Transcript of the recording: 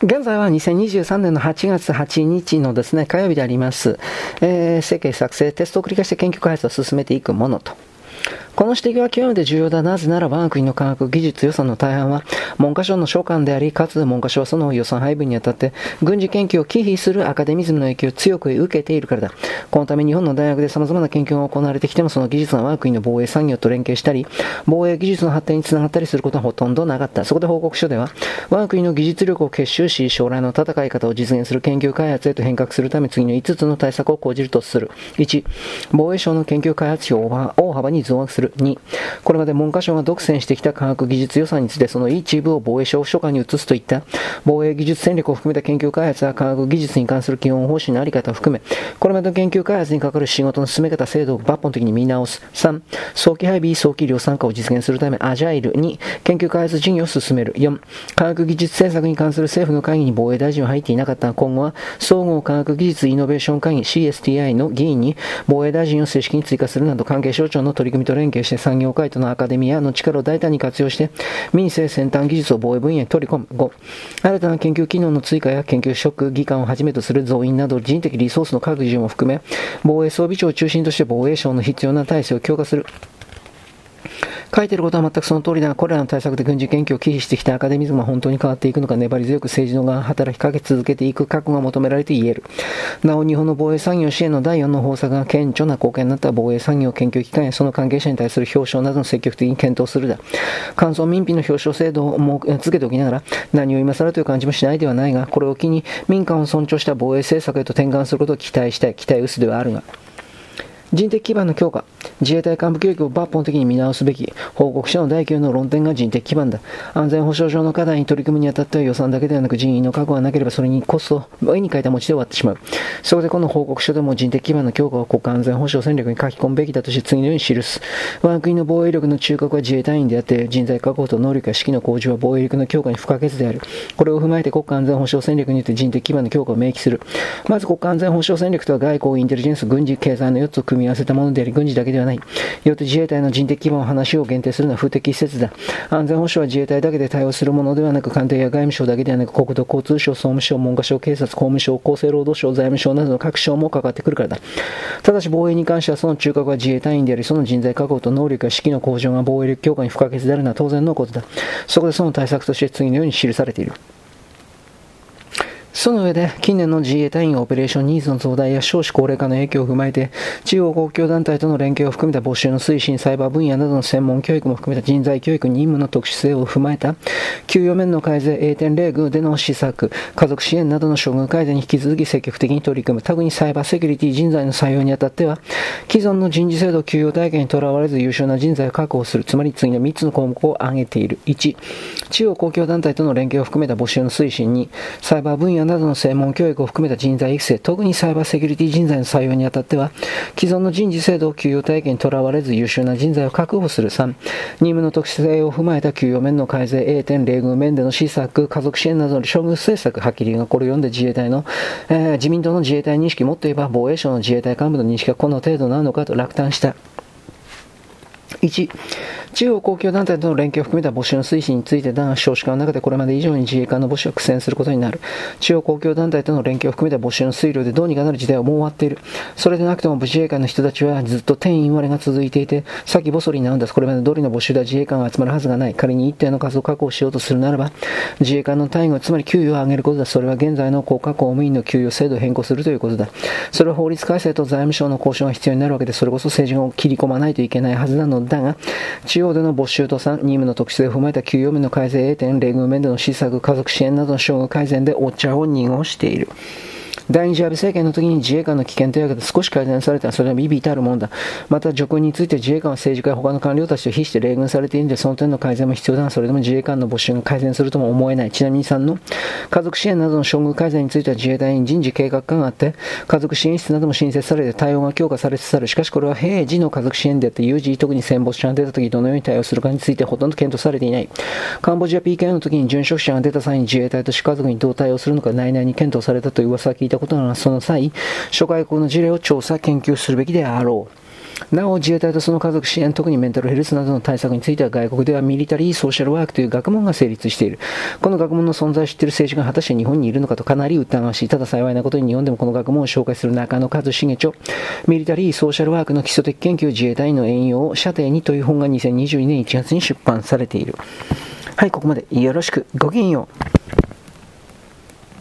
現在は2023年の8月8日のですね、火曜日であります。えー、設計作成、テストを繰り返して研究開発を進めていくものと。この指摘は極めて重要だ。なぜなら我が国の科学技術予算の大半は文科省の所管であり、かつ文科省はその予算配分にあたって軍事研究を忌避するアカデミズムの影響を強く受けているからだ。このため日本の大学で様々な研究が行われてきてもその技術が我が国の防衛産業と連携したり、防衛技術の発展につながったりすることはほとんどなかった。そこで報告書では、我が国の技術力を結集し、将来の戦い方を実現する研究開発へと変革するため次の5つの対策を講じるとする。1、防衛省の研究開発費を大幅に増額する。2、これまで文科省が独占してきた科学技術予算についてその一部を防衛省所管に移すといった防衛技術戦略を含めた研究開発や科学技術に関する基本方針のあり方を含め、これまでの研究開発にかかる仕事の進め方、制度を抜本的に見直す。3、早期配備、早期量産化を実現するため、アジャイル。2、研究開発事業を進める。4、科学技術政策に関する政府の会議に防衛大臣は入っていなかった今後は、総合科学技術イノベーション会議 CSTI の議員に防衛大臣を正式に追加するなど関係省庁の取り組みと連携して産業界とのアカデミアの力を大胆に活用して、民生先端技術を防衛分野に取り込む。5、新たな研究機能の追加や研究職、技官をはじめとする増員など人的リソースの拡充も含め、防衛装備庁を中心として防衛省の必要な体制を強化する。書いてることは全くその通りだが、これらの対策で軍事研究を忌避してきたアカデミズムは本当に変わっていくのか、粘り強く政治の側働きかけ続けていく覚悟が求められて言える。なお、日本の防衛産業支援の第4の方策が顕著な貢献になった防衛産業研究機関やその関係者に対する表彰などの積極的に検討するだ。感想民費の表彰制度をもつけておきながら、何を今更という感じもしないではないが、これを機に民間を尊重した防衛政策へと転換することを期待したい、期待薄ではあるが。人的基盤の強化、自衛隊幹部教育を抜本的に見直すべき、報告書の第9の論点が人的基盤だ。安全保障上の課題に取り組むにあたっては予算だけではなく人員の確保がなければそれにコスト、絵に書いた持ちで終わってしまう。そこでこの報告書でも人的基盤の強化を国家安全保障戦略に書き込むべきだとして次のように記す。我が国の防衛力の中核は自衛隊員であって、人材確保と能力や指揮の向上は防衛力の強化に不可欠である。これを踏まえて国家安全保障戦略によって人的基盤の強化を明記する。まず国家安全保障戦略とは外交、インテリジェンス、軍事、経済の4つを組みみ合わせたものであり、軍事だけではない。よって自衛隊の人的基盤を話を限定するのは不適切だ。安全保障は自衛隊だけで対応するものではなく、官邸や外務省だけではなく、国土交通省、総務省、文科省、警察、公務省、厚生労働省、財務省などの各省もかかってくるからだ。ただし防衛に関してはその中核は自衛隊員であり、その人材確保と能力や指揮の向上が防衛力強化に不可欠であるのは当然のことだ。そこでその対策として次のように記されている。その上で、近年の自衛隊員オペレーションニーズの増大や少子高齢化の影響を踏まえて、中央公共団体との連携を含めた募集の推進、サイバー分野などの専門教育も含めた人材教育任務の特殊性を踏まえた、給与面の改善、A.0 群での施策、家族支援などの処遇改善に引き続き積極的に取り組む。特にサイバーセキュリティ人材の採用にあたっては、既存の人事制度給与体系にとらわれず優秀な人材を確保する。つまり次の3つの項目を挙げている。1、中央公共団体との連携を含めた募集の推進に、サイバー分野などの専門教育を含めた人材育成、特にサイバーセキュリティ人材の採用にあたっては、既存の人事制度を給与体系にとらわれず優秀な人材を確保する。3、任務の特殊性を踏まえた給与面の改善、A.0 群面での施策、家族支援などの処遇政策、はっきりがこれを読んで自衛隊の、えー、自民党の自衛隊認識もっと言えば防衛省の自衛隊幹部の認識がこの程度なのかと落胆した。1、中央公共団体との連携を含めた募集の推進についてだが、少子化の中でこれまで以上に自衛官の募集は苦戦することになる。中央公共団体との連携を含めた募集の推量でどうにかなる時代はもう終わっている。それでなくても自衛官の人たちはずっと定員割れが続いていて、先細りなんです。これまで通りの募集では自衛官が集まるはずがない。仮に一定の数を確保しようとするならば、自衛官の単位を、つまり給与を上げることだ。それは現在の国家公務員の給与制度を変更するということだ。それは法律改正と財務省の交渉が必要になるわけで、それこそ政治を切り込まないといけないはずなのだが、地方での募集と3、任務の特殊性を踏まえた給与面の改善 A.0 群面での施策、家族支援などの処遇改善でお茶を濁している。第二次安倍政権の時に自衛官の危険というわけで少し改善されたそれは微々たるものだ。また、除軍について自衛官は政治家や他の官僚たちと比して冷遇されているので、その点の改善も必要だが、それでも自衛官の募集が改善するとも思えない。ちなみに3の家族支援などの処遇改善については自衛隊員人事計画課があって、家族支援室なども新設されて対応が強化されつつある。しかしこれは平時の家族支援であって、有事、特に戦没者が出た時どのように対応するかについてほとんど検討されていない。カンボジア PK の時に殉職者が出た際に自衛隊とし家族にどう対応するのか内々に検討されたという噂は聞いたことなら、その際、諸外国の事例を調査、研究するべきであろう。なお、自衛隊とその家族支援、特にメンタルヘルスなどの対策については外国ではミリタリー・ソーシャルワークという学問が成立している。この学問の存在を知っている政治が果たして日本にいるのかとかなり疑わしい。ただ幸いなことに日本でもこの学問を紹介する中野和重著、ミリタリー・ソーシャルワークの基礎的研究自衛隊の援用を射程にという本が2022年1月に出版されている。はい、ここまでよろしく。ごきげんよう。